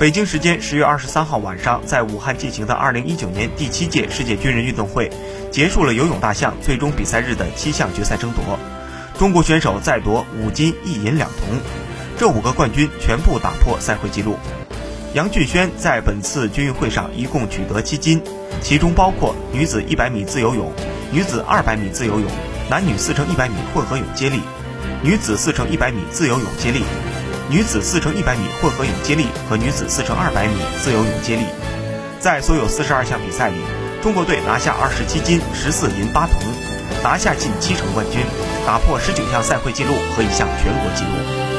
北京时间十月二十三号晚上，在武汉进行的二零一九年第七届世界军人运动会结束了游泳大项最终比赛日的七项决赛争夺，中国选手再夺五金一银两铜，这五个冠军全部打破赛会纪录。杨俊轩在本次军运会上一共取得七金，其中包括女子一百米自由泳、女子二百米自由泳、男女四乘一百米混合泳接力、女子四乘一百米自由泳接力。女子四乘一百米混合泳接力和女子四乘二百米自由泳接力，在所有四十二项比赛里，中国队拿下二十七金、十四银、八铜，拿下近七成冠军，打破十九项赛会纪录和一项全国纪录。